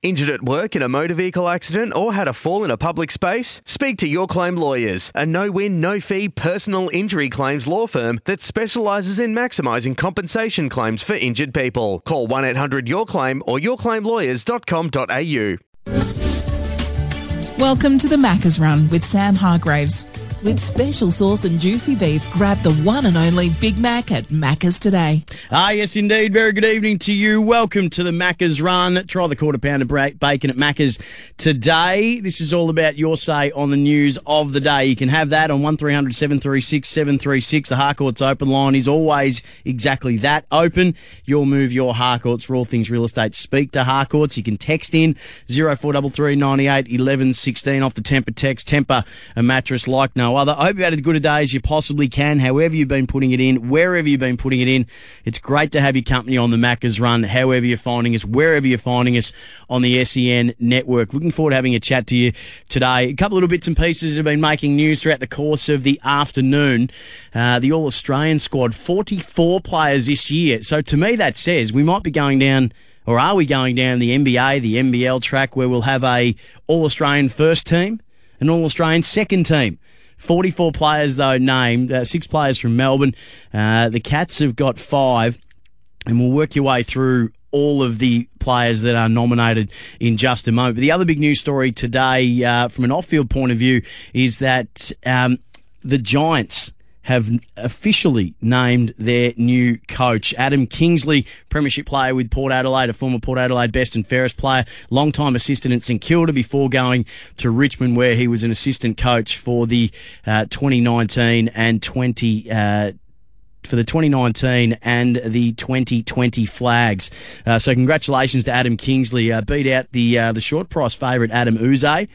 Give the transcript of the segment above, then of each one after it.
Injured at work in a motor vehicle accident or had a fall in a public space? Speak to Your Claim Lawyers, a no win, no fee personal injury claims law firm that specialises in maximising compensation claims for injured people. Call 1 800 Your Claim or yourclaimlawyers.com.au. Welcome to the Macca's Run with Sam Hargreaves. With special sauce and juicy beef, grab the one and only Big Mac at Macca's today. Ah, yes, indeed. Very good evening to you. Welcome to the Macca's Run. Try the quarter pound of bacon at Macca's today. This is all about your say on the news of the day. You can have that on 1300 736 736. The Harcourts open line is always exactly that open. Your move, your Harcourts for all things real estate. Speak to Harcourts. You can text in 0433 98 11 16 off the Tempur text. Tempur a mattress like no other. I hope you had as good a day as you possibly can, however you've been putting it in, wherever you've been putting it in. It's great to have your company on the Macca's run, however you're finding us, wherever you're finding us on the SEN network. Looking forward to having a chat to you today. A couple of little bits and pieces that have been making news throughout the course of the afternoon. Uh, the All Australian squad, 44 players this year. So to me, that says we might be going down or are we going down the NBA, the NBL track where we'll have a All Australian first team, an All Australian second team? 44 players, though, named, uh, six players from Melbourne. Uh, the Cats have got five, and we'll work your way through all of the players that are nominated in just a moment. But the other big news story today, uh, from an off field point of view, is that um, the Giants have officially named their new coach. Adam Kingsley, Premiership player with Port Adelaide, a former Port Adelaide best and fairest player, long-time assistant at St Kilda before going to Richmond, where he was an assistant coach for the uh, 2019 and 20. Uh, for the 2019 and the 2020 flags. Uh, so congratulations to Adam Kingsley. Uh, beat out the uh, the short price favourite Adam Yze,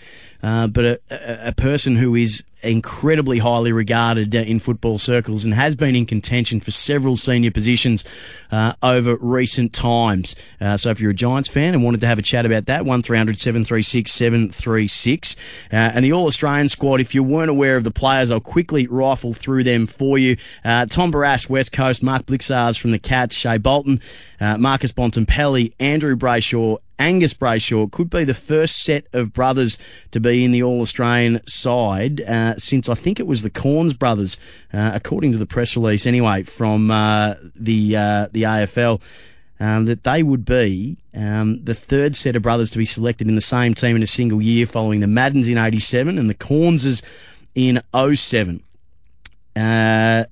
uh, but a, a, person who is incredibly highly regarded in football circles and has been in contention for several senior positions uh, over recent times. Uh, so if you're a Giants fan and wanted to have a chat about that, 1300 736 736. Uh, and the All Australian squad, if you weren't aware of the players, I'll quickly rifle through them for you. Uh, Tom Barrass, West Coast, Mark Blicavs from the Cats, Shai Bolton, uh, Marcus Bontempelli, Andrew Brayshaw, Angus Brayshaw could be the first set of brothers to be in the All Australian side uh, since I think it was the Cornes brothers, uh, according to the press release anyway from uh, the uh, the AFL. Um, that they would be um, the third set of brothers to be selected in the same team in a single year, following the Maddens in '87 and the Corneses in 07. Uh,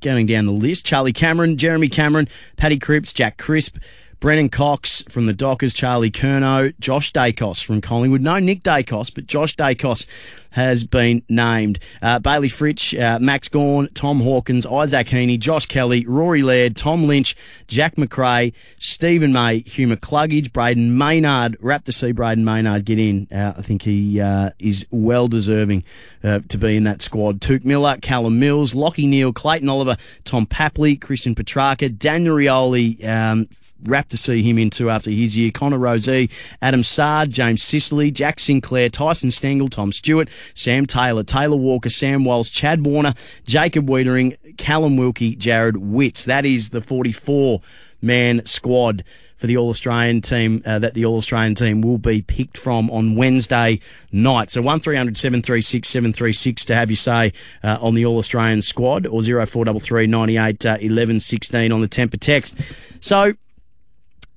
going down the list: Charlie Cameron, Jeremy Cameron, Paddy Cripps, Jack Crisp. Brennan Cox from the Dockers, Charlie Curnow, Josh Daicos from Collingwood. No Nick Daicos, but Josh Daicos has been named. Uh, Bayley Fritsch, uh, Max Gawn, Tom Hawkins, Isaac Heeney, Josh Kelly, Rory Laird, Tom Lynch, Jack Macrae, Stephen May, Hugh McCluggage, Brayden Maynard. Wrap to see Brayden Maynard get in. Uh, I think he uh, is well deserving uh, to be in that squad. Touk Miller, Callum Mills, Lachie Neale, Clayton Oliver, Tom Papley, Christian Petracca, Daniel Rioli, um, Wrapped to see him into after his year. Connor Rozee, Adam Saad, James Sicily, Jack Sinclair, Tyson Stengel, Tom Stewart, Sam Taylor, Taylor Walker, Sam Walsh, Chad Warner, Jacob Weitering, Callum Wilkie, Jarrod Witts. That is the 44 man squad for the All Australian team uh, that the All Australian team will be picked from on Wednesday night. So one 736 736 to have you say uh, on the All Australian squad or 0433 98 uh, 11 16 on the Tempur text. So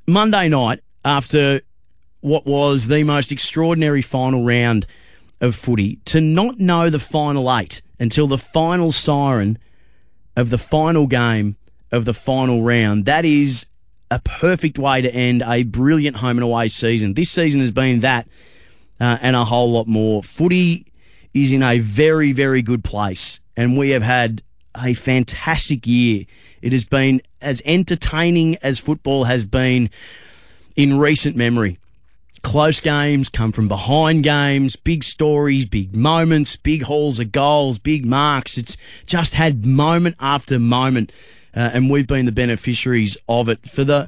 Monday night, after what was the most extraordinary final round of footy, to not know the final eight until the final siren of the final game of the final round, that is a perfect way to end a brilliant home and away season. This season has been that uh, and a whole lot more. Footy is in a very, very good place, and we have had a fantastic year it has been as entertaining as football has been in recent memory. close games, come from behind games, big stories, big moments, big hauls of goals, big marks. It's just had moment after moment, uh, and we've been the beneficiaries of it. For the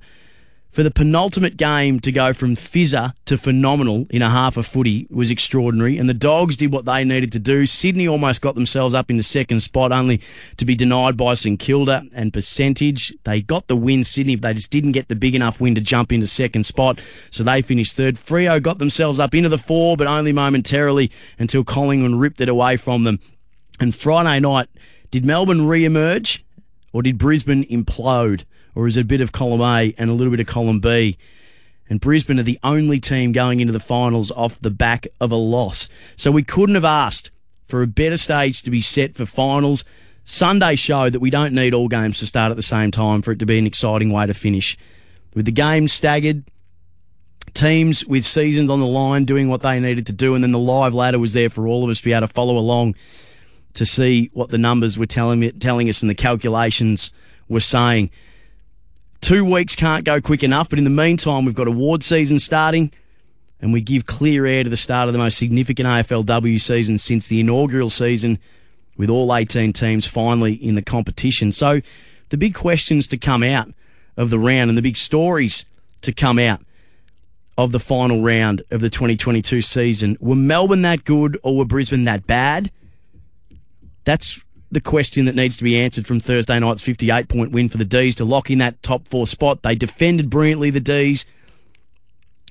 for the penultimate game to go from fizzer to phenomenal in a half a footy was extraordinary, and the Dogs did what they needed to do. Sydney almost got themselves up in the second spot, only to be denied by St Kilda and percentage. They got the win, Sydney, but they just didn't get the big enough win to jump into second spot, so they finished third. Freo got themselves up into the four, but only momentarily until Collingwood ripped it away from them. And Friday night, did Melbourne re-emerge, or did Brisbane implode? Or is it a bit of column A and a little bit of column B? And Brisbane are the only team going into the finals off the back of a loss. So we couldn't have asked for a better stage to be set for finals. Sunday showed that we don't need all games to start at the same time for it to be an exciting way to finish. With the games staggered, teams with seasons on the line doing what they needed to do, and then the live ladder was there for all of us to be able to follow along to see what the numbers were telling, telling us and the calculations were saying. Two weeks can't go quick enough, but in the meantime, we've got award season starting, and we give clear air to the start of the most significant AFLW season since the inaugural season, with all 18 teams finally in the competition. So, the big questions to come out of the round and the big stories to come out of the final round of the 2022 season were Melbourne that good or were Brisbane that bad? That's the question that needs to be answered from Thursday night's 58 point win for the D's to lock in that top four spot. They defended brilliantly, the D's.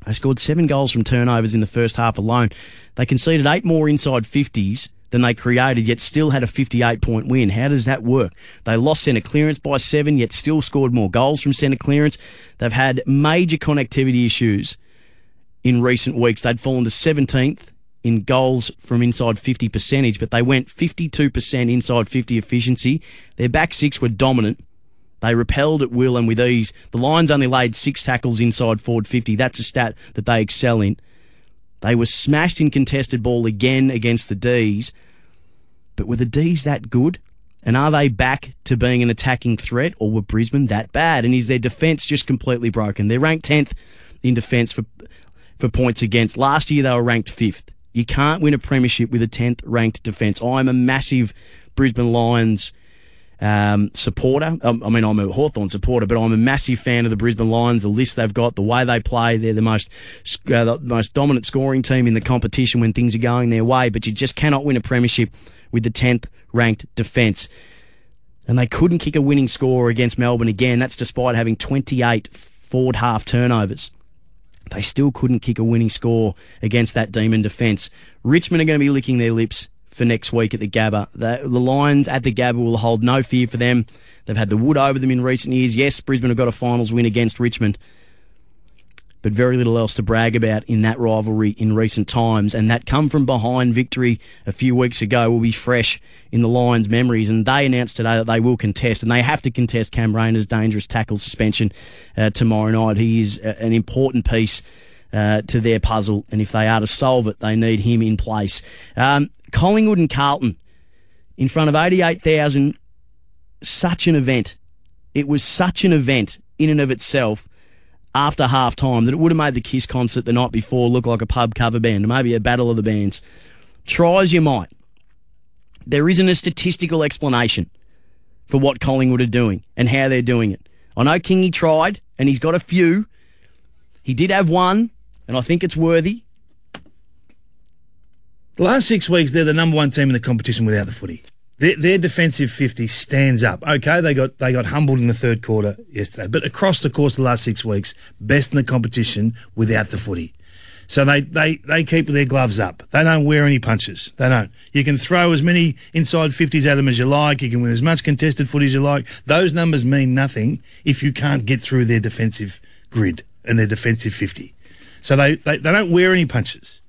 They scored seven goals from turnovers in the first half alone. They conceded eight more inside 50s than they created, yet still had a 58 point win. How does that work? They lost centre clearance by seven, yet still scored more goals from centre clearance. They've had major connectivity issues in recent weeks. They'd fallen to 17th in goals from inside 50 percentage, but they went 52% inside 50 efficiency. Their back six were dominant. They repelled at will and with ease. The Lions only laid six tackles inside forward 50. That's a stat that they excel in. They were smashed in contested ball again against the D's. But were the D's that good? And are they back to being an attacking threat, or were Brisbane that bad? And is their defence just completely broken? They're ranked 10th in defence for, for points against. Last year, they were ranked 5th. You can't win a premiership with a 10th ranked defence. I'm a massive Brisbane Lions um, supporter. Um, I mean, I'm a Hawthorn supporter, but I'm a massive fan of the Brisbane Lions. The list they've got, the way they play, they're the most uh, the most dominant scoring team in the competition when things are going their way. But you just cannot win a premiership with the 10th ranked defence. And they couldn't kick a winning score against Melbourne again. That's despite having 28 forward half turnovers. They still couldn't kick a winning score against that Demon defence. Richmond are going to be licking their lips for next week at the Gabba. The, the Lions at the Gabba will hold no fear for them. They've had the wood over them in recent years. Yes, Brisbane have got a finals win against Richmond, but very little else to brag about in that rivalry in recent times. And that come from behind victory a few weeks ago will be fresh in the Lions' memories. And they announced today that they will contest, and they have to contest Cam Rayner's dangerous tackle suspension uh, tomorrow night. He is uh, an important piece. Uh, to their puzzle, and if they are to solve it, they need him in place. Um, Collingwood and Carlton in front of 88,000, such an event. It was such an event in and of itself after half time that it would have made the Kiss concert the night before look like a pub cover band, or maybe a battle of the bands. Try as you might. There isn't a statistical explanation for what Collingwood are doing and how they're doing it. I know Kingy tried, and he's got a few. He did have one, and I think it's worthy. The last six weeks, they're the number one team in the competition without the footy. Their, their, defensive 50 stands up. Okay, they got they got humbled in the third quarter yesterday, but across the course of the last six weeks, best in the competition without the footy. So they, they, they keep their gloves up. They don't wear any punches. They don't. You can throw as many inside 50s at them as you like. You can win as much contested footy as you like. Those numbers mean nothing if you can't get through their defensive grid and their defensive 50. So they, they, they don't wear any punches.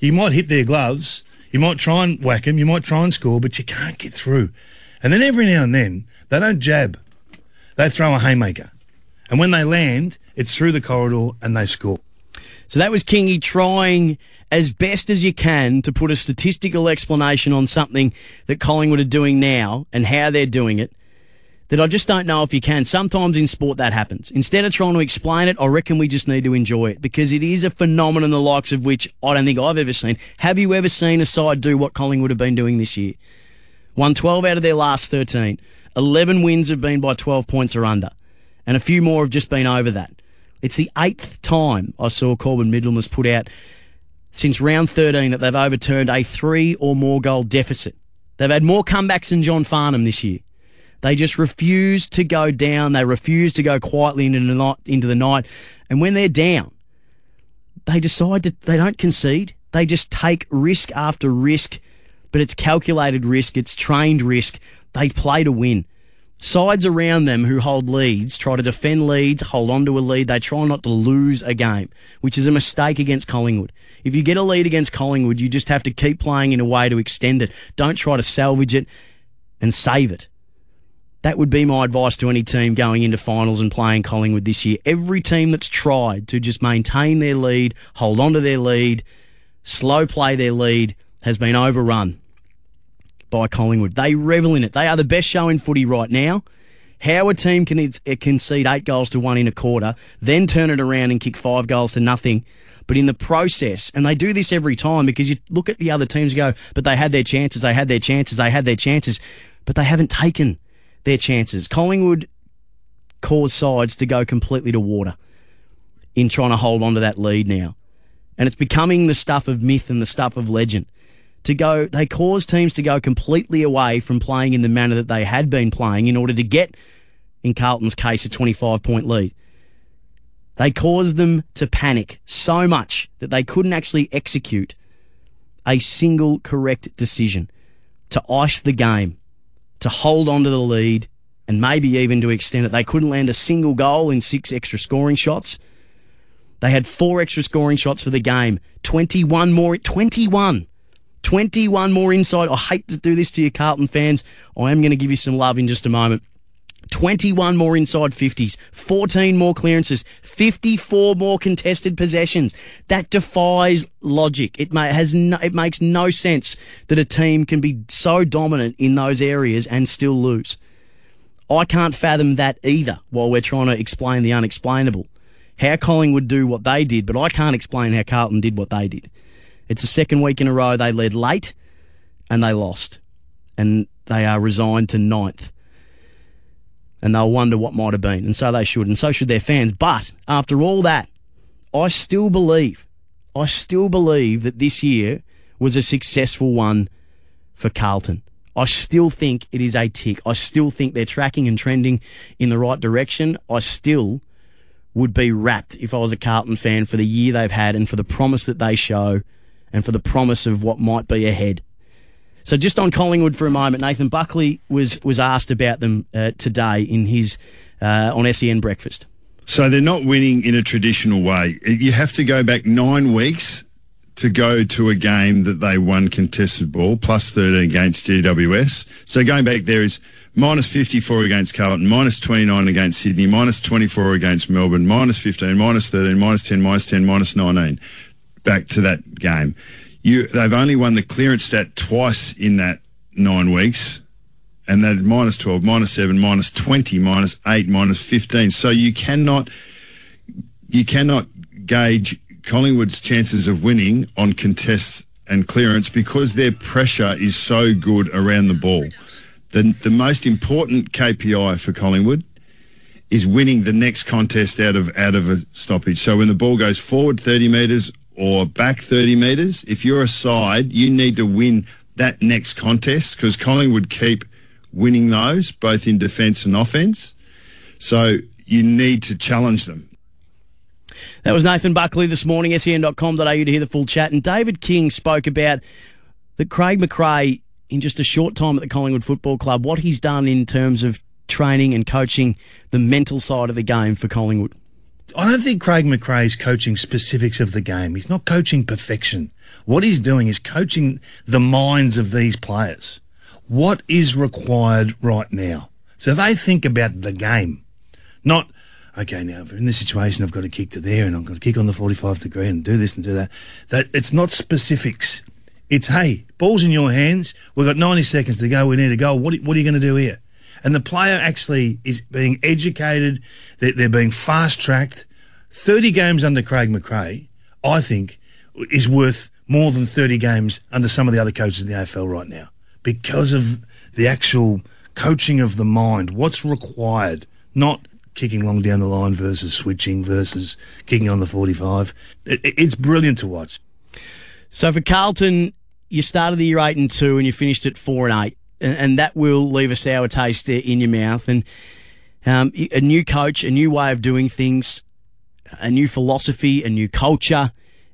You might hit their gloves you might try and whack them, you might try and score, but you can't get through. And then every now and then, they don't jab, they throw a haymaker. And when they land, it's through the corridor and they score. So that was Kingy trying as best as you can to put a statistical explanation on something that Collingwood are doing now and how they're doing it. That I just don't know if you can. Sometimes in sport that happens. Instead of trying to explain it, I reckon we just need to enjoy it because it is a phenomenon the likes of which I don't think I've ever seen. Have you ever seen a side do what Collingwood have been doing this year? Won 12 out of their last 13. 11 wins have been by 12 points or under. And a few more have just been over that. It's the eighth time I saw Corbin Middlem put out since round 13 that they've overturned a three or more goal deficit. They've had more comebacks than John Farnham this year. They just refuse to go down. They refuse to go quietly into the night. Into the night. And when they're down, they decide that they don't concede. They just take risk after risk, but it's calculated risk. It's trained risk. They play to win. Sides around them who hold leads try to defend leads, hold on to a lead. They try not to lose a game, which is a mistake against Collingwood. If you get a lead against Collingwood, you just have to keep playing in a way to extend it. Don't try to salvage it and save it. That would be my advice to any team going into finals and playing Collingwood this year. Every team that's tried to just maintain their lead, hold on to their lead, slow play their lead, has been overrun by Collingwood. They revel in it. They are the best show in footy right now. How a team can eh, concede eight goals to one in a quarter, then turn it around and kick five goals to nothing. But in the process, and they do this every time because you look at the other teams and go, but they had their chances, they had their chances, they had their chances, but they haven't taken their chances. Collingwood caused sides to go completely to water in trying to hold on to that lead now. And it's becoming the stuff of myth and the stuff of legend. To go, they cause teams to go completely away from playing in the manner that they had been playing in order to get, in Carlton's case, a 25 point lead. They caused them to panic so much that they couldn't actually execute a single correct decision to ice the game to hold on to the lead and maybe even to extend it. They couldn't land a single goal in six extra scoring shots. They had four extra scoring shots for the game. 21 more, 21. 21 more inside. I hate to do this to you, Carlton fans. I am going to give you some love in just a moment. 21 more inside 50s, 14 more clearances, 54 more contested possessions. That defies logic. It may, has no, it makes no sense that a team can be so dominant in those areas and still lose. I can't fathom that either while we're trying to explain the unexplainable. How Collingwood do what they did, but I can't explain how Carlton did what they did. It's the second week in a row they led late and they lost. And they are resigned to ninth and they'll wonder what might have been. And so they should, and so should their fans. But after all that, I still believe, I still believe that this year was a successful one for Carlton. I still think it is a tick. I still think they're tracking and trending in the right direction. I still would be rapt if I was a Carlton fan for the year they've had and for the promise that they show and for the promise of what might be ahead. So just on Collingwood for a moment, Nathan Buckley was was asked about them uh, today in his uh, on SEN breakfast. So they're not winning in a traditional way. You have to go back nine weeks to go to a game that they won contested ball, plus 13 against GWS. So going back there is minus 54 against Carlton, minus 29 against Sydney, minus 24 against Melbourne, minus 15, minus 13, minus 10, minus 10, minus 19. Back to that game you they've only won the clearance stat twice in that nine weeks, and that minus 12, minus 7, minus 20, minus 8, minus 15. So you cannot you cannot gauge Collingwood's chances of winning on contests and clearance because their pressure is so good around the ball. The, the most important KPI for Collingwood is winning the next contest out of out of a stoppage. So when the ball goes forward 30 metres or back 30 metres, if you're a side, you need to win that next contest because Collingwood keep winning those, both in defence and offence. So you need to challenge them. That was Nathan Buckley this morning, sen.com.au to hear the full chat. And David King spoke about that Craig McRae, in just a short time at the Collingwood Football Club, what he's done in terms of training and coaching the mental side of the game for Collingwood. I don't think Craig McRae is coaching specifics of the game. He's not coaching perfection. What he's doing is coaching the minds of these players. What is required right now? So they think about the game, not, okay, now in this situation, I've got to kick to there and I've got to kick on the 45 degree and do this and do that. That It's not specifics. It's, hey, ball's in your hands. We've got 90 seconds to go. We need a goal. What, what are you going to do here? And the player actually is being educated, they're, they're being fast tracked. 30 games under Craig McRae, I think, is worth more than 30 games under some of the other coaches in the AFL right now because of the actual coaching of the mind, what's required, not kicking long down the line versus switching versus kicking on the 45. It, it's brilliant to watch. So for Carlton, you started the year 8 and 2 and you finished at 4 and 8 and, and that will leave a sour taste in your mouth. And um, a new coach, a new way of doing things, a new philosophy, a new culture.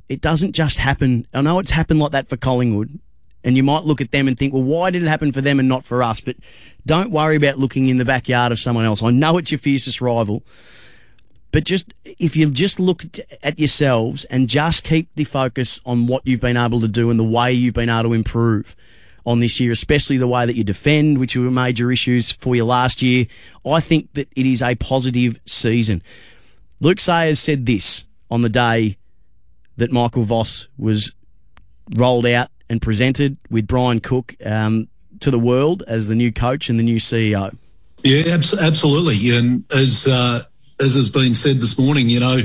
It doesn't just happen. I know it's happened like that for Collingwood. And you might look at them and think, well, why did it happen for them and not for us? But don't worry about looking in the backyard of someone else. I know it's your fiercest rival. But just if you just look at yourselves and just keep the focus on what you've been able to do and the way you've been able to improve, on this year, especially the way that you defend, which were major issues for you last year. I think that it is a positive season. Luke Sayers said this on the day that Michael Voss was rolled out and presented with Brian Cook um, to the world as the new coach and the new CEO. Yeah, absolutely. And as uh, as has been said this morning, you know,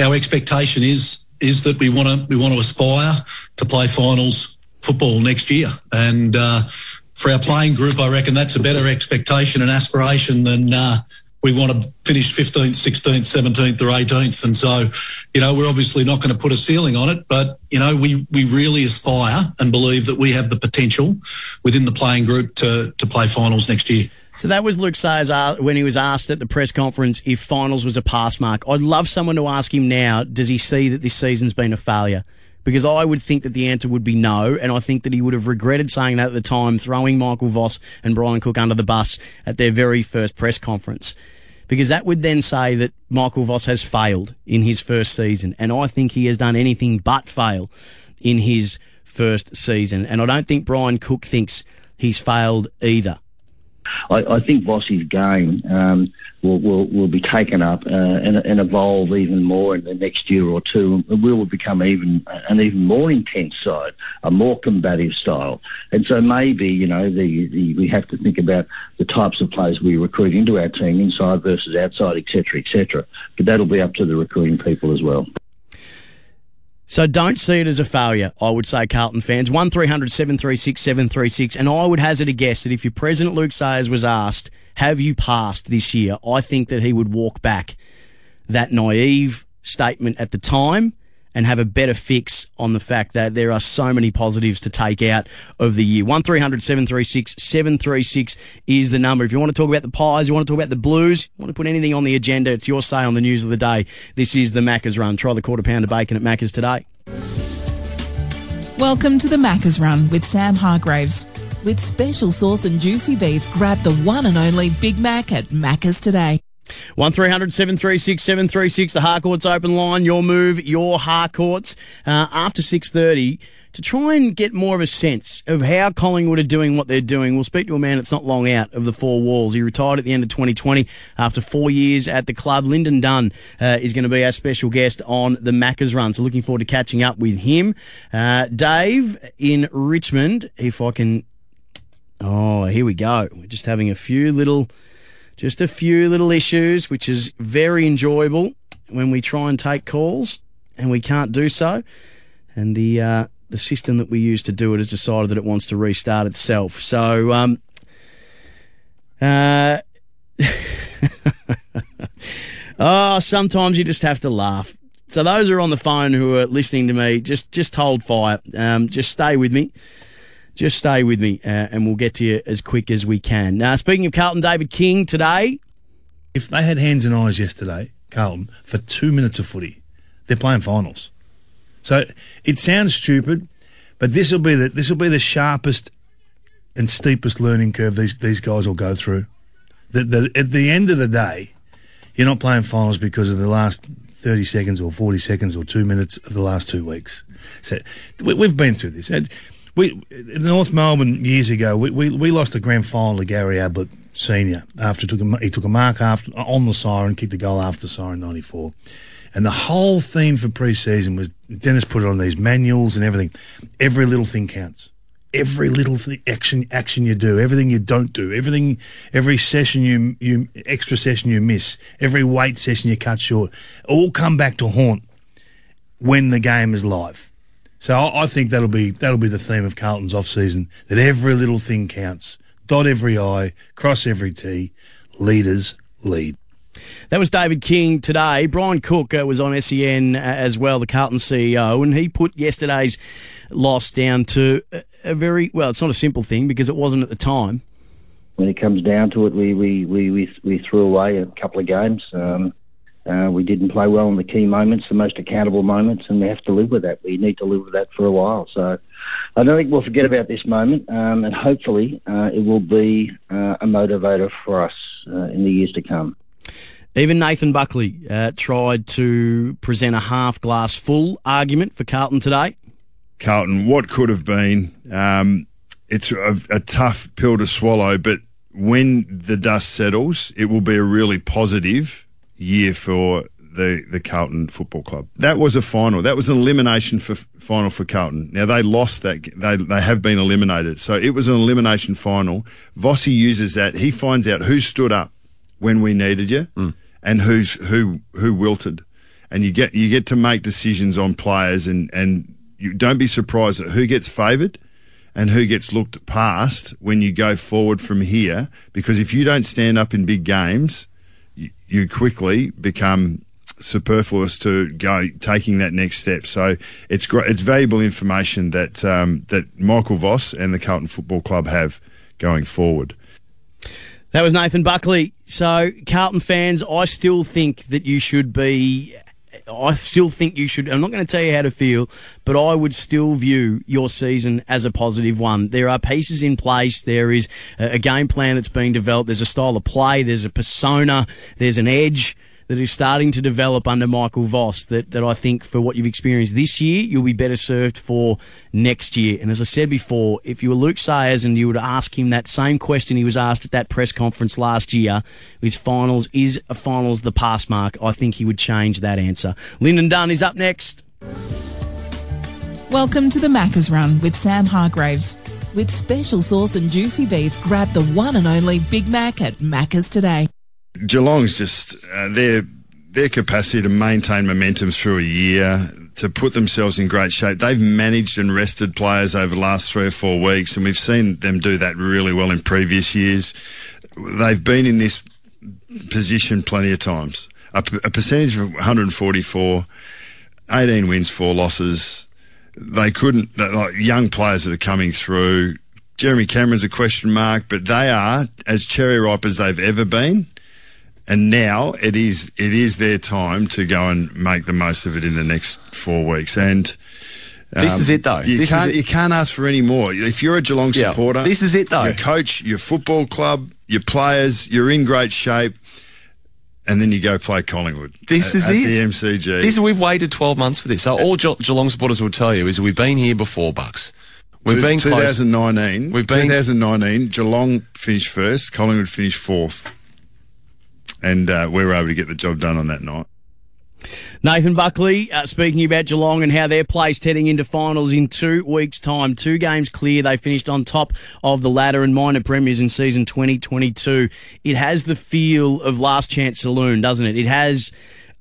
our expectation is is that we want to we want to aspire to play finals football next year. And uh, for our playing group, I reckon that's a better expectation and aspiration than uh, we want to finish 15th, 16th, 17th, or 18th. And so, you know, we're obviously not going to put a ceiling on it, but, you know, we, we really aspire and believe that we have the potential within the playing group to, to play finals next year. So that was Luke Sayers uh, when he was asked at the press conference if finals was a pass mark. I'd love someone to ask him now, does he see that this season's been a failure? Because I would think that the answer would be no, and I think that he would have regretted saying that at the time, throwing Michael Voss and Brian Cook under the bus at their very first press conference. Because that would then say that Michael Voss has failed in his first season, and I think he has done anything but fail in his first season. And I don't think Brian Cook thinks he's failed either. I, I think Vossi's game um, will, will, will be taken up uh, and, and evolve even more in the next year or two. And we will become even an even more intense side, a more combative style. And so maybe you know the, the we have to think about the types of players we recruit into our team, inside versus outside, etc., etc. But that'll be up to the recruiting people as well. So don't see it as a failure, I would say, Carlton fans. 1300 736 736. And I would hazard a guess that if your President Luke Sayers was asked, have you passed this year? I think that he would walk back that naive statement at the time and have a better fix on the fact that there are so many positives to take out of the year. 1300 736 736 is the number. If you want to talk about the Pies, you want to talk about the Blues, you want to put anything on the agenda, it's your say on the news of the day. This is the Macca's Run. Try the quarter pound of bacon at Macca's today. Welcome to the Macca's Run with Sam Hargreaves. With special sauce and juicy beef, grab the one and only Big Mac at Macca's today. 1300 736 736, the Harcourts open line. Your move, your Harcourts. Uh, after 6.30, to try and get more of a sense of how Collingwood are doing what they're doing, we'll speak to a man that's not long out of the four walls. He retired at the end of 2020 after four years at the club. Lynden Dunn uh, is going to be our special guest on the Macca's Run, so looking forward to catching up with him. Uh, Dave in Richmond, if I can... Oh, here we go. We're just having a few little just a few little issues, which is very enjoyable when we try and take calls and we can't do so. And the uh, the system that we use to do it has decided that it wants to restart itself. So, um, uh, oh, sometimes you just have to laugh. So those are on the phone who are listening to me, just just hold fire. Um, just stay with me just stay with me uh, and we'll get to you as quick as we can. Now, speaking of Carlton, David King today. If they had hands and eyes yesterday, Carlton, for two minutes of footy, they're playing finals. So it sounds stupid, but this will be the this will be the sharpest and steepest learning curve these these guys will go through. The, at the end of the day, you're not playing finals because of the last 30 seconds or 40 seconds or two minutes of the last two weeks. So we, have been through this we in North Melbourne years ago, we, we, we lost the grand final to Gary Ablett Senior after he took a, he took a mark after on the siren, kicked a goal after the siren '94, and the whole theme for pre-season was Dennis put it on these manuals and everything. Every little thing counts. every little th- action action you do, everything you don't do, everything, every session you you extra session you miss, every weight session you cut short, all come back to haunt when the game is live. So I, I think that'll be that'll be the theme of Carlton's off season. That every little thing counts. Dot every I, cross every T. Leaders lead. That was David King today. Brian Cook uh, was on SEN uh, as well, the Carlton CEO, and he put yesterday's loss down to a, a very well. It's not a simple thing because it wasn't at the time. When it comes down to it, we we we we, we threw away a couple of games. Um, uh, we didn't play well in the key moments, the most accountable moments, and we have to live with that. We need to live with that for a while. So I don't think we'll forget about this moment, um, and hopefully uh, it will be uh, a motivator for us uh, in the years to come. Even Nathan Buckley uh, tried to present a half glass full argument for Carlton today. Carlton, what could have been? Um, it's a, a tough pill to swallow, but when the dust settles, it will be a really positive year for the the Carlton Football Club. That was a final. That was an elimination for final for Carlton. Now they lost that. They they have been eliminated. So it was an elimination final. Vossi uses that. He finds out who stood up when we needed you Mm. and who's who who wilted. And you get you get to make decisions on players and and you don't be surprised at who gets favoured and who gets looked past when you go forward from here because if you don't stand up in big games you, quickly become superfluous to go taking that next step. So it's great. It's valuable information that um, that Michael Voss and the Carlton Football Club have going forward. That was Nathan Buckley. So, Carlton fans, I still think that you should be. I still think you should. I'm not going to tell you how to feel, but I would still view your season as a positive one. There are pieces in place. There is a, game plan that's being developed. There's a style of play. There's a persona. There's an edge that is starting to develop under Michael Voss that, that I think for what you've experienced this year, you'll be better served for next year. And as I said before, if you were Luke Sayers and you were to ask him that same question he was asked at that press conference last year, his finals, is a finals the pass mark? I think he would change that answer. Lynden Dunn is up next. Welcome to the Macca's Run with Sam Hargreaves. With special sauce and juicy beef, grab the one and only Big Mac at Macca's today. Geelong's just uh, their their capacity to maintain momentum through a year, to put themselves in great shape. They've managed and rested players over the last three or four weeks, and we've seen them do that really well in previous years. They've been in this position plenty of times. A, p- a percentage of 144, 18 wins, four losses. They couldn't, like young players that are coming through. Jeremy Cameron's a question mark, but they are as cherry ripe as they've ever been and now it is it is their time to go and make the most of it in the next four weeks. And This is um, it, though. You This can't you can't ask for any more. If you're a Geelong Yeah, supporter, this is it, though. Your coach, your football club, your players, you're in great shape. And then you go play Collingwood. This at, is at it. The MCG. This we've waited 12 months for this. So all Ge- Geelong supporters will tell you is we've been here before, Bucks. We've been close. 2019. We've been- 2019. Geelong finished first. Collingwood finished fourth, and uh, we were able to get the job done on that night. Nathan Buckley uh, speaking about Geelong and how they're placed heading into finals in two weeks' time. Two games clear. They finished on top of the ladder and minor premiers in season 2022. It has the feel of Last Chance Saloon, doesn't it? It has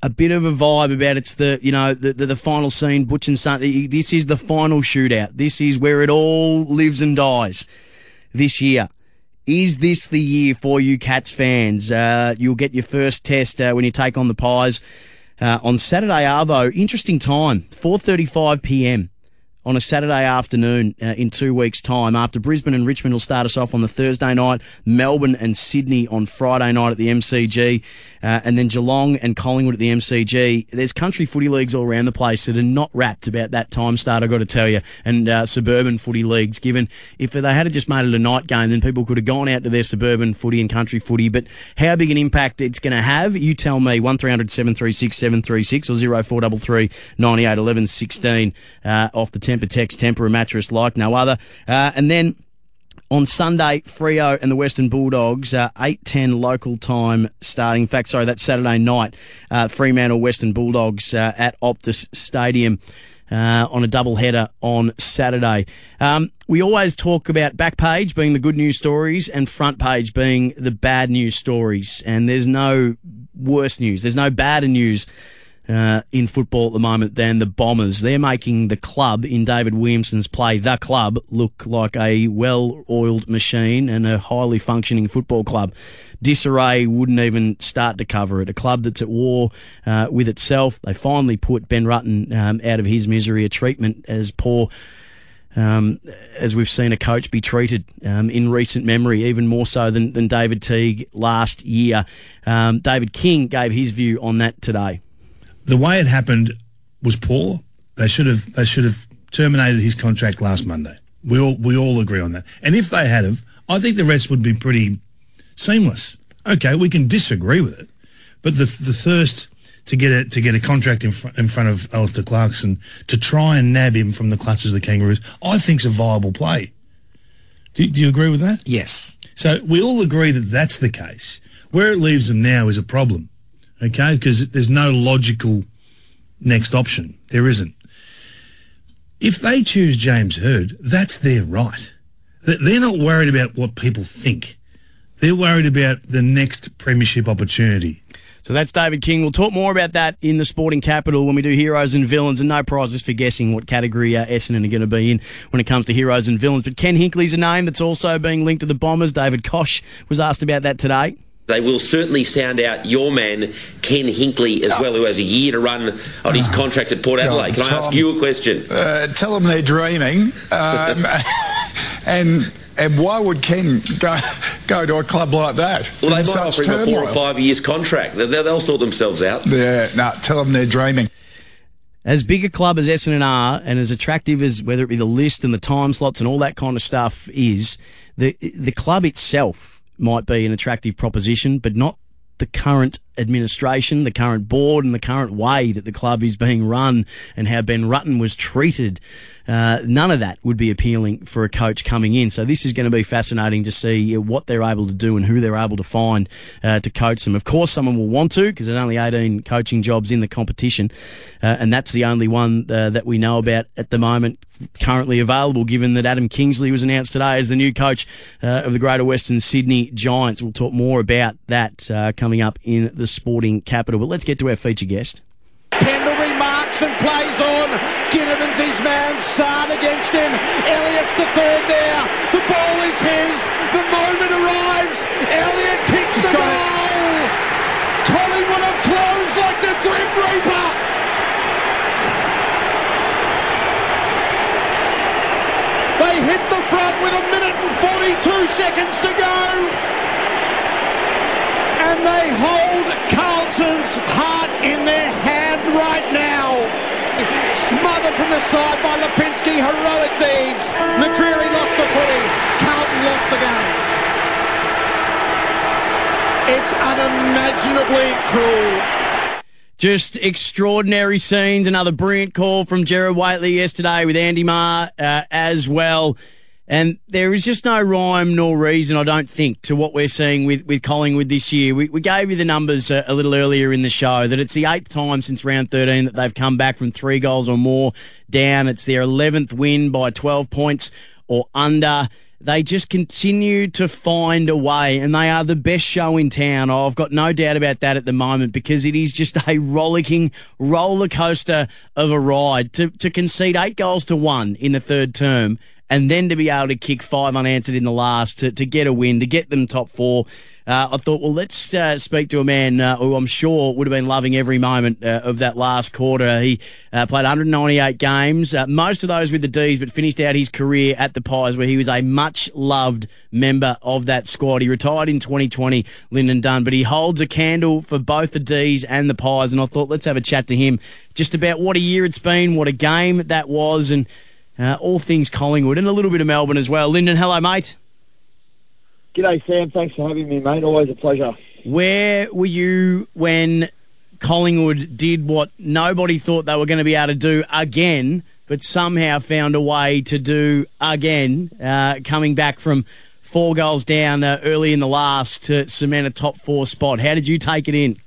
a bit of a vibe about it's the you know the the, the final scene. Butch and Son. This is the final shootout. This is where it all lives and dies. This year. Is this the year for you Cats fans? Uh, you'll get your first test uh, when you take on the Pies uh, on Saturday Arvo. Interesting time, 4:35 p.m on a Saturday afternoon uh, in two weeks' time. After Brisbane and Richmond will start us off on the Thursday night, Melbourne and Sydney on Friday night at the MCG, uh, and then Geelong and Collingwood at the MCG. There's country footy leagues all around the place that are not wrapped about that time start, I've got to tell you, and uh, suburban footy leagues, given if they had just made it a night game, then people could have gone out to their suburban footy and country footy. But how big an impact it's going to have, you tell me, 1300 736 736 or 0433 98 11 16 uh, off the 10 Tempur text, a mattress like no other. Uh, and then on Sunday, Freo and the Western Bulldogs, uh, 8.10 local time starting. In fact, sorry, that's Saturday night, uh, Fremantle Western Bulldogs uh, at Optus Stadium. Uh, on a double header on Saturday. Um, we always talk about back page being the good news stories and front page being the bad news stories, and there's no worse news. There's no badder news uh, in football at the moment than the Bombers. They're making the club in David Williamson's play, the club, look like a well oiled machine and a highly functioning football club. Disarray wouldn't even start to cover it. A club that's at war uh, with itself. They finally put Ben Rutten um, out of his misery, a treatment as poor. Um, as we've seen a coach be treated um, in recent memory, even more so than, than David Teague last year. Um, David King gave his view on that today the way it happened was poor. They should have they should have terminated his contract last Monday. We all we all agree on that. And if they had have, I think the rest would be pretty seamless. Okay, we can disagree with it, but the the thirst to get a to get a contract in, fr- in front of Alastair Clarkson to try and nab him from the clutches of the Kangaroos, I think's a viable play. Do, do you agree with that? Yes. So we all agree that that's the case. Where it leaves them now is a problem okay? Because there's no logical next option. There isn't. If they choose James Hird, that's their right. They're not worried about what people think. They're worried about the next premiership opportunity. So that's David King. We'll talk more about that in the sporting capital when we do heroes and villains, and no prizes for guessing what category uh, Essendon are going to be in when it comes to heroes and villains. But Ken Hinkley's a name that's also being linked to the Bombers. David Kosh was asked about that today. They will certainly sound out your man, Ken Hinkley, as well, who has a year to run on his contract at Port Adelaide. Can I ask you a question? Uh, tell them they're dreaming. Um, and and why would Ken go go to a club like that? Well, they might offer him a four or five years contract. They'll, they'll sort themselves out. Yeah, no, tell them they're dreaming. As big a club as Essendon are, and as attractive as whether it be the list and the time slots and all that kind of stuff is, the the club itself might be an attractive proposition, but not the current administration, the current board, and the current way that the club is being run and how Ben Rutten was treated. Uh, none of that would be appealing for a coach coming in. So this is going to be fascinating to see what they're able to do and who they're able to find uh, to coach them. Of course, someone will want to because there's only 18 coaching jobs in the competition, uh, and that's the only one uh, that we know about at the moment currently available. Given that Adam Kingsley was announced today as the new coach uh, of the Greater Western Sydney Giants, we'll talk more about that uh, coming up in the sporting capital. But let's get to our feature guest. Pendlebury marks and plays on. Ginnivan's his man. Saad against him. Elliott's the third there. The ball is his. The moment arrives. Elliott kicks the goal. Collingwood have closed like the Grim Reaper. They hit the front with a minute and 42 seconds to go. They hold Carlton's heart in their hand right now. Smothered from the side by Lipinski, heroic deeds. McCreary lost the footy. Carlton lost the game. It's unimaginably cruel. Just extraordinary scenes. Another brilliant call from Gerard Whateley yesterday with Andy Maher uh, as well. And there is just no rhyme nor reason, I don't think, to what we're seeing with, with Collingwood this year. We, we gave you the numbers a, a, little earlier in the show that it's the eighth time since round 13 that they've come back from three goals or more down. It's their 11th win by 12 points or under. They just continue to find a way, and they are the best show in town. Oh, I've got no doubt about that at the moment because it is just a rollicking roller coaster of a ride. To, to concede eight goals to one in the third term and then to be able to kick five unanswered in the last to, to get a win, to get them top four. Uh, I thought, well, let's uh, speak to a man uh, who I'm sure would have been loving every moment uh, of that last quarter. He uh, played 198 games, most of those with the D's, but finished out his career at the Pies, where he was a much loved member of that squad. He retired in 2020, Lynden Dunn, but he holds a candle for both the D's and the Pies. And I thought, let's have a chat to him just about what a year it's been, what a game that was, and uh, all things Collingwood and a little bit of Melbourne as well. Lynden, hello, mate. G'day, Sam. Thanks for having me, mate. Always a pleasure. Where were you when Collingwood did what nobody thought they were going to be able to do again, but somehow found a way to do again, uh, coming back from four goals down uh, early in the last to cement a top four spot? How did you take it in?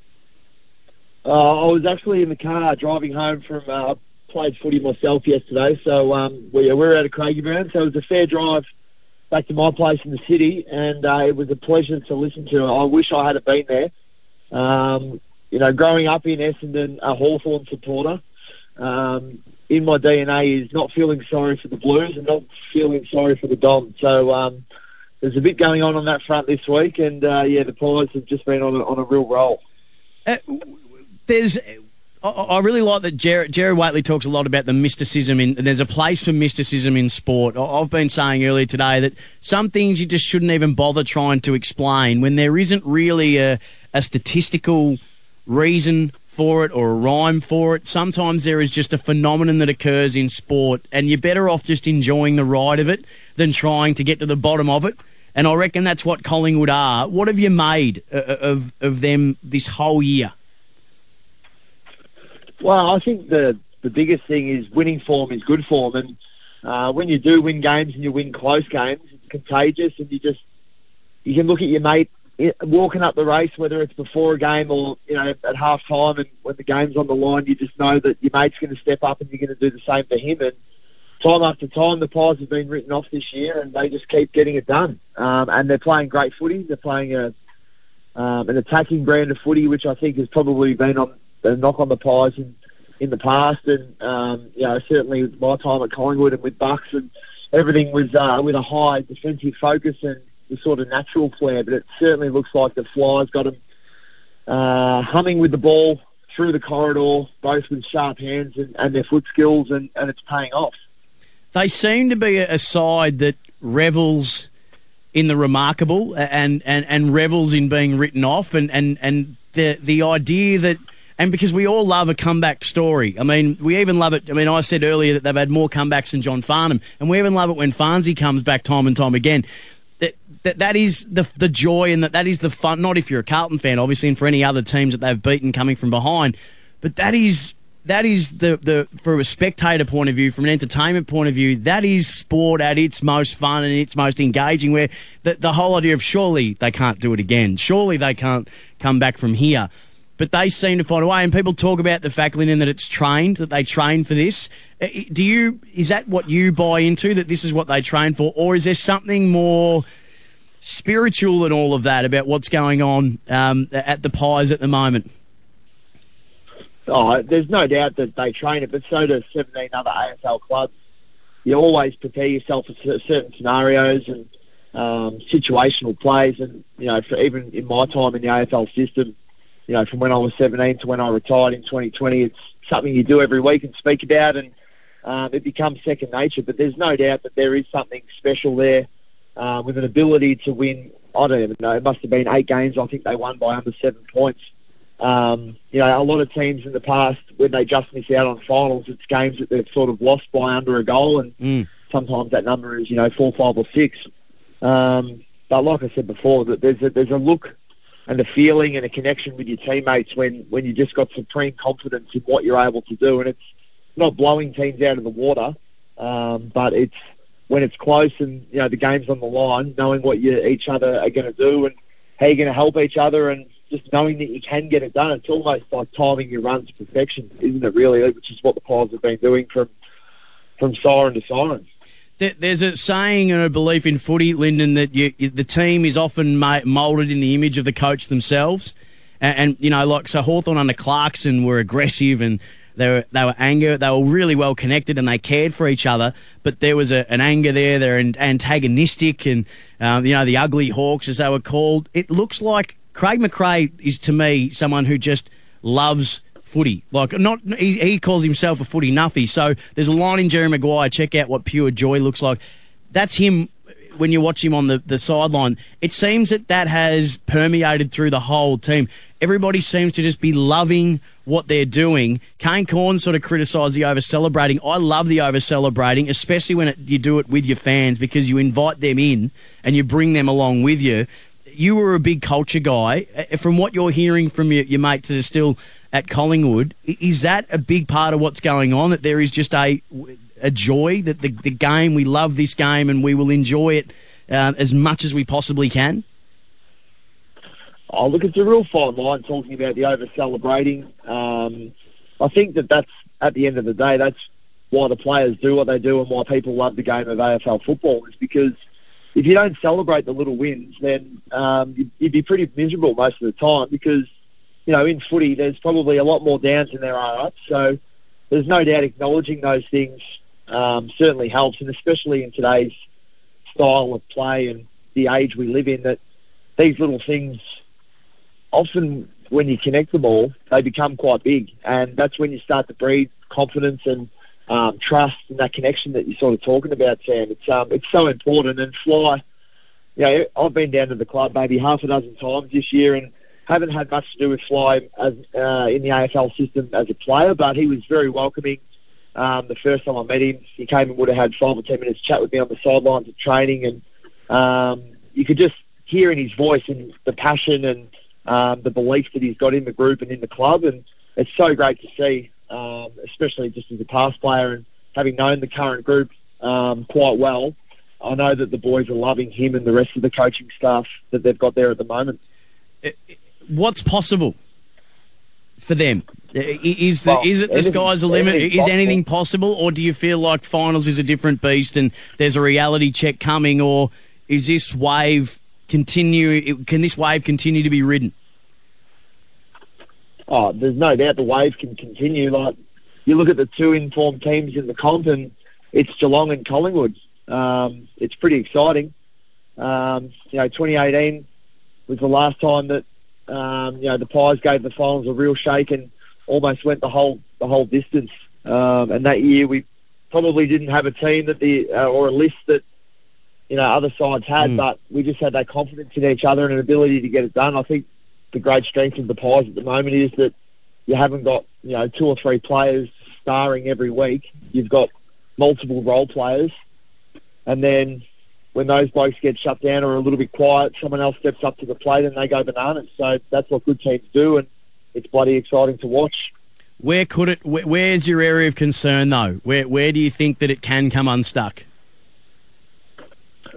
Uh, I was actually in the car driving home from uh, played footy myself yesterday, so um, we, we were out of Craigieburn, so it was a fair drive back to my place in the city, and uh, it was a pleasure to listen to. I wish I had been there. Um, you know, growing up in Essendon, a Hawthorn supporter, um, in my DNA is not feeling sorry for the Blues and not feeling sorry for the Dom. So um, there's a bit going on on that front this week, and uh, yeah, the Pies have just been on a, on a real roll. Uh, there's. I really like that Gerard, Gerard Whateley talks a lot about the mysticism in. There's a place for mysticism in sport. I've been saying earlier today that some things you just shouldn't even bother trying to explain when there isn't really a, a statistical reason for it or a rhyme for it. Sometimes there is just a phenomenon that occurs in sport, and you're better off just enjoying the ride of it than trying to get to the bottom of it. And I reckon that's what Collingwood are. What have you made uh, uh, of of them this whole year? Well, I think the the biggest thing is winning form is good form, and uh, when you do win games and you win close games, it's contagious, and you just you can look at your mate walking up the race, whether it's before a game or you know at half time, and when the game's on the line, you just know that your mate's going to step up and you're going to do the same for him. And time after time, the Pies have been written off this year, and they just keep getting it done. Um, and they're playing great footy. They're playing a um, an attacking brand of footy, which I think has probably been on the knock on the Pies in, in the past. And um, you know, certainly with my time at Collingwood and with Bucks and everything was uh, with a high defensive focus and the sort of natural flair, but it certainly looks like the Flyers got him uh, humming with the ball through the corridor, both with sharp hands and, and their foot skills, and, and it's paying off. They seem to be a side that revels in the remarkable and, and, and revels in being written off, and, and, and the the idea that and because we all love a comeback story. I mean, we even love it. I mean, I said earlier that they've had more comebacks than John Farnham, and we even love it when Farnsey comes back time and time again that that is the the joy and that that is the fun. Not if you're a Carlton fan, obviously, and for any other teams that they've beaten coming from behind, but that is that is the the from a spectator point of view, from an entertainment point of view, that is sport at its most fun and its most engaging. Where the the whole idea of surely they can't do it again, surely they can't come back from here. But they seem to find a way, and people talk about the fact, Lynden, that it's trained, that they train for this. Uh, do you is that what you buy into? That this is what they train for, or is there something more? spiritual and all of that about what's going on um, at the Pies at the moment? Oh, there's no doubt that they train it, but so do 17 other AFL clubs. You always prepare yourself for certain scenarios and um, situational plays, and you know, for even in my time in the AFL system, you know, from when I was 17 to when I retired in 2020, it's something you do every week and speak about, and um, it becomes second nature. But there's no doubt that there is something special there uh, with an ability to win. I don't even know. It must have been eight games. I think they won by under seven points. Um, you know, a lot of teams in the past, when they just miss out on finals, it's games that they've sort of lost by under a goal, and mm. sometimes that number is, you know, four, five, or six. Um, but like I said before, that there's a, there's a look and a feeling and a connection with your teammates when when you just got supreme confidence in what you're able to do, and it's not blowing teams out of the water, um, but it's when it's close and you know the game's on the line, knowing what you each other are going to do and how you're going to help each other, and just knowing that you can get it done. It's almost like timing your runs to perfection, isn't it? Really, which is what the Pies have been doing from from siren to siren. There's a saying and a belief in footy, Lynden, that you, the team is often moulded in the image of the coach themselves. And, and, you know, like, so Hawthorn under Clarkson were aggressive and they were they were anger. They were really well connected and they cared for each other. But there was a, an anger there. They're antagonistic and um, you know the ugly hawks as they were called. It looks like Craig McRae is to me someone who just loves footy. Like not he, he calls himself a footy nuffy. So there's a line in Jerry Maguire. Check out what pure joy looks like. That's him when you watch him on the, the sideline, it seems that that has permeated through the whole team. Everybody seems to just be loving what they're doing. Kane Cornes sort of criticised the over celebrating. I love the over celebrating, especially when it, you do it with your fans because you invite them in and you bring them along with you. You were a big culture guy. Uh, from what you're hearing from your, your mates that are still at Collingwood, is that a big part of what's going on? That there is just a a joy that the, the game, we love this game and we will enjoy it uh, as much as we possibly can? Oh, look, it's a real fine line talking about the over celebrating. Um, I think that that's at the end of the day, that's why the players do what they do and why people love the game of AFL football is because if you don't celebrate the little wins, then um, you'd, you'd be pretty miserable most of the time because, you know, in footy, there's probably a lot more downs than there are ups. So there's no doubt acknowledging those things um, certainly helps, and especially in today's style of play and the age we live in, that these little things often, when you connect them all, they become quite big, and that's when you start to breed confidence and um, trust and that connection that you're sort of talking about, Sam. It's um, it's so important. And Fly, you know, I've been down to the club maybe half a dozen times this year, and haven't had much to do with Fly as uh, in the AFL system as a player, but he was very welcoming. Um, the first time I met him, he came and would have had five or ten minutes chat with me on the sidelines of training, and um, you could just hear in his voice and the passion and um, the belief that he's got in the group and in the club, and it's so great to see, um, especially just as a past player and having known the current group um, quite well. I know that the boys are loving him and the rest of the coaching staff that they've got there at the moment. What's possible for them? Is the, Well, is it the sky's the limit? Is anything possible, or do you feel like finals is a different beast and there's a reality check coming, or is this wave continue? Can this wave continue to be ridden? Oh, there's no doubt the wave can continue. Like you look at the two informed teams in the comp, and it's Geelong and Collingwood. Um, it's pretty exciting. Um, you know, 2018 was the last time that um, you know the Pies gave the finals a real shake and almost went the whole the whole distance. Um, and that year we probably didn't have a team that the uh, or a list that you know other sides had, Mm. but we just had that confidence in each other and an ability to get it done. I think the great strength of the Pies at the moment is that you haven't got you know two or three players starring every week. You've got multiple role players, and then when those blokes get shut down or are a little bit quiet, someone else steps up to the plate and they go bananas. So that's what good teams do, and it's bloody exciting to watch. Where could it? Where, where's your area of concern though? Where where do you think that it can come unstuck?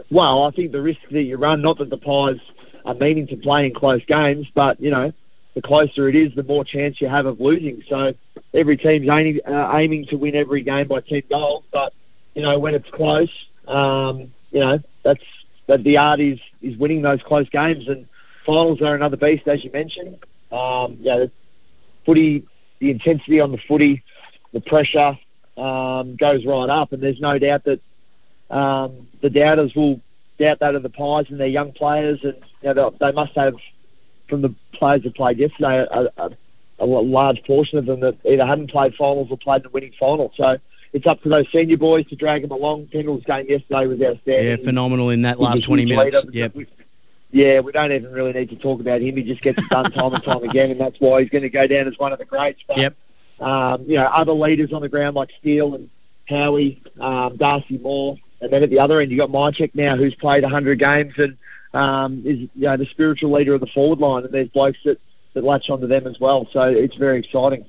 Well, I think the risk that you run, not that the Pies are meaning to play in close games, but you know, the closer it is, the more chance you have of losing. So every team's aiming, uh, aiming to win every game by ten goals, but you know when it's close, um, you know that's that the art is is winning those close games, and finals are another beast, as you mentioned. Um, yeah, the footy, the intensity on the footy, the pressure um, goes right up, and there's no doubt that um, the doubters will doubt that of the Pies and their young players, and you know, they, they must have, from the players that played yesterday, a, a, a large portion of them that either hadn't played finals or played the winning final. So it's up to those senior boys to drag them along. Pendle's game yesterday was outstanding. Yeah, phenomenal in that last twenty minutes. leader. Yep. Yeah, we don't even really need to talk about him. He just gets it done time and time again, and that's why he's going to go down as one of the greats. But, Yep. um, you know, other leaders on the ground like Steele and Howie, um, Darcy Moore, and then at the other end you've got Mihocek now, who's played 100 games and um, is you know the spiritual leader of the forward line, and there's blokes that, that latch onto them as well. So it's very exciting.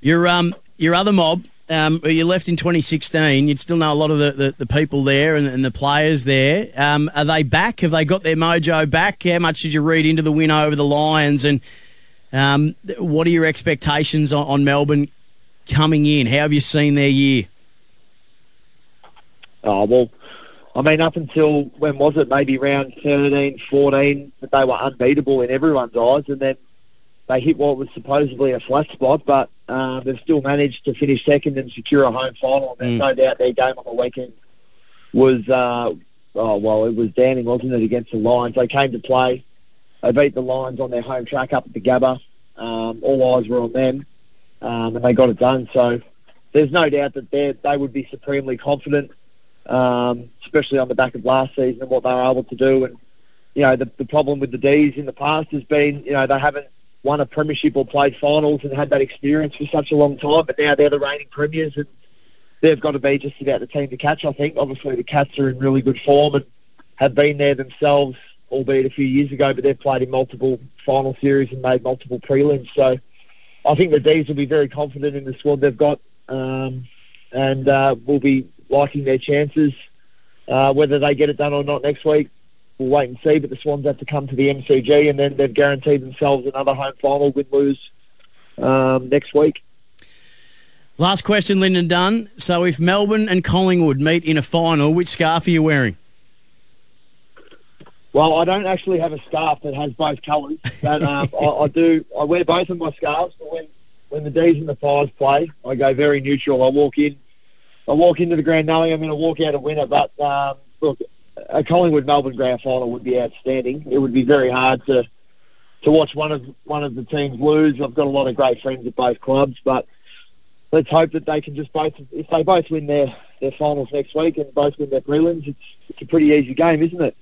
Your um your other mob, um, you left in 2016. You'd still know a lot of the, the, the people there and, and the players there. Um, are they back? Have they got their mojo back? How much did you read into the win over the Lions? And um, what are your expectations on, on Melbourne coming in? How have you seen their year? Oh, well, I mean, up until when was it? Maybe round 13, 14, that they were unbeatable in everyone's eyes, and then they hit what was supposedly a flat spot, but uh, they've still managed to finish second and secure a home final. And there's no doubt their game on the weekend was, uh, oh, well, it was damning, wasn't it, against the Lions. They came to play. They beat the Lions on their home track up at the Gabba. Um, all eyes were on them, um, and they got it done. So there's no doubt that they they would be supremely confident um, especially on the back of last season and what they were able to do. And you know, the, the problem with the D's in the past has been, you know, they haven't won a premiership or played finals and had that experience for such a long time. But now they're the reigning premiers, and they've got to be just about the team to catch. I think. Obviously, the Cats are in really good form and have been there themselves, albeit a few years ago. But they've played in multiple final series and made multiple prelims. So I think the D's will be very confident in the squad they've got, um, and uh, will be liking their chances. Uh, whether they get it done or not next week, we'll wait and see. But the Swans have to come to the MCG, and then they've guaranteed themselves another home final win lose um, next week. Last question, Lynden Dunn. So if Melbourne and Collingwood meet in a final, which scarf are you wearing? Well, I don't actually have a scarf that has both colours, but um, I, I do. I wear both of my scarves. But when when the D's and the Pies play, I go very neutral. I walk in, I walk into the ground knowing I'm going to walk out a winner. But um, look, a Collingwood Melbourne grand final would be outstanding. It would be very hard to to watch one of one of the teams lose. I've got a lot of great friends at both clubs, but let's hope that they can just both if they both win their their finals next week and both win their prelims. It's it's a pretty easy game, isn't it?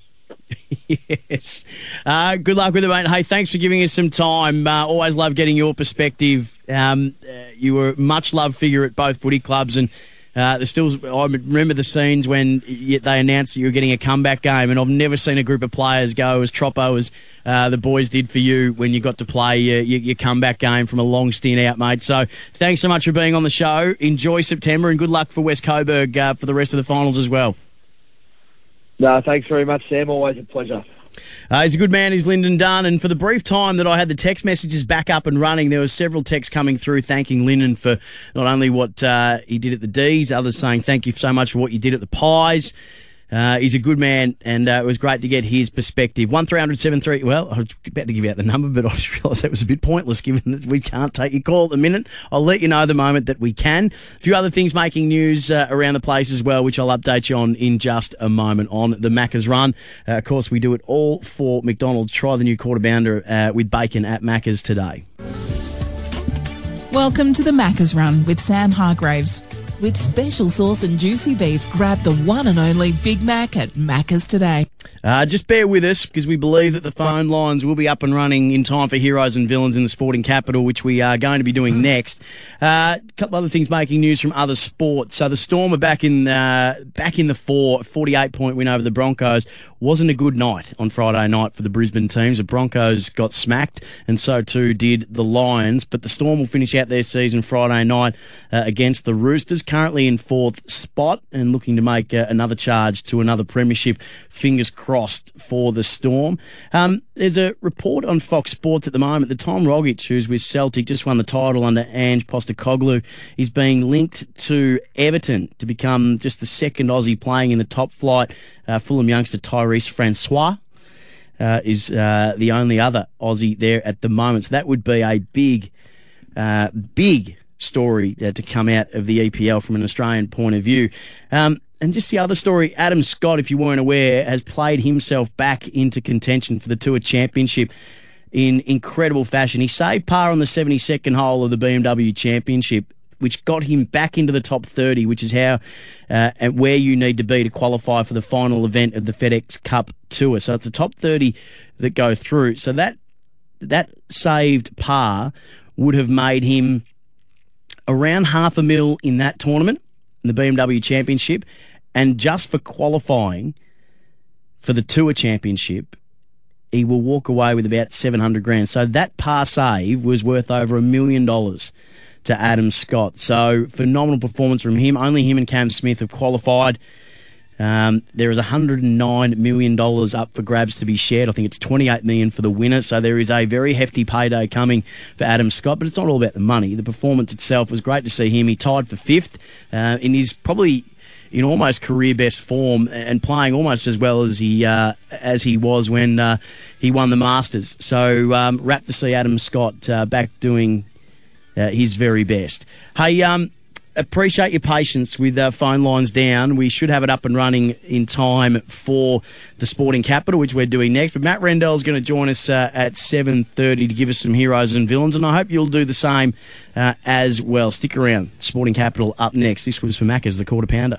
yes. Uh, good luck with it, mate. Hey, thanks for giving us some time. Uh, always love getting your perspective. Um, uh, you were a much loved figure at both footy clubs, and uh, there's still. I remember the scenes when they announced that you were getting a comeback game, and I've never seen a group of players go as troppo as uh, the boys did for you when you got to play your, your, comeback game from a long stint out, mate. So thanks so much for being on the show. Enjoy September, and good luck for West Coburg uh, for the rest of the finals as well. No, thanks very much, Sam. Always a pleasure. Uh, he's a good man. He's Lynden Dunn. And for the brief time that I had the text messages back up and running, there were several texts coming through thanking Lynden for not only what uh, he did at the D's, others saying thank you so much for what you did at the Pies. Uh, he's a good man, and uh, it was great to get his perspective. One three hundred seven three. Well, I was about to give out the number, but I just realised that was a bit pointless given that we can't take your call at the minute. I'll let you know the moment that we can. A few other things making news uh, around the place as well, which I'll update you on in just a moment on the Macca's Run. Uh, of course, we do it all for McDonald's. Try the new quarter pounder uh, with bacon at Macca's today. Welcome to the Macca's Run with Sam Hargreaves. With special sauce and juicy beef, grab the one and only Big Mac at Macca's today. Uh, just bear with us because we believe that the phone lines will be up and running in time for Heroes and Villains in the sporting capital, which we are going to be doing next. A uh, couple other things making news from other sports. So the Storm are back in uh, back in the four, 48 point win over the Broncos. Wasn't a good night on Friday night for the Brisbane teams. The Broncos got smacked, and so too did the Lions. But the Storm will finish out their season Friday night uh, against the Roosters, currently in fourth spot and looking to make uh, another charge to another premiership. Fingers crossed for the Storm. Um, there's a report on Fox Sports at the moment that Tom Rogic, who's with Celtic, just won the title under Ange Postecoglou, is being linked to Everton to become just the second Aussie playing in the top flight. Uh, Fulham youngster Tyrese Francois uh, is uh, the only other Aussie there at the moment. So that would be a big, uh, big story uh, to come out of the EPL from an Australian point of view. Um, and just the other story, Adam Scott, if you weren't aware, has played himself back into contention for the Tour Championship in incredible fashion. He saved par on the 72nd hole of the BMW Championship, which got him back into the top 30, which is how uh, and where you need to be to qualify for the final event of the FedEx Cup Tour. So it's the top 30 that go through. So that that saved par would have made him around half a mil in that tournament, in the BMW Championship, and just for qualifying for the Tour Championship, he will walk away with about 700 grand. So that par save was worth over a million dollars to Adam Scott. So phenomenal performance from him. Only him and Cam Smith have qualified. Um, there is 109 million dollars up for grabs to be shared. I think it's 28 million for the winner. So there is a very hefty payday coming for Adam Scott. But it's not all about the money. The performance itself was great to see him. He tied for fifth uh, in his probably in almost career best form and playing almost as well as he uh, as he was when uh, he won the Masters. So um, rapt to see Adam Scott uh, back doing uh, his very best. Hey, um, appreciate your patience with uh, phone lines down. We should have it up and running in time for the Sporting Capital, which we're doing next. But Matt Rendell is going to join us uh, at seven thirty to give us some heroes and villains, and I hope you'll do the same uh, as well. Stick around. Sporting Capital up next. This was for Macca's the quarter pounder.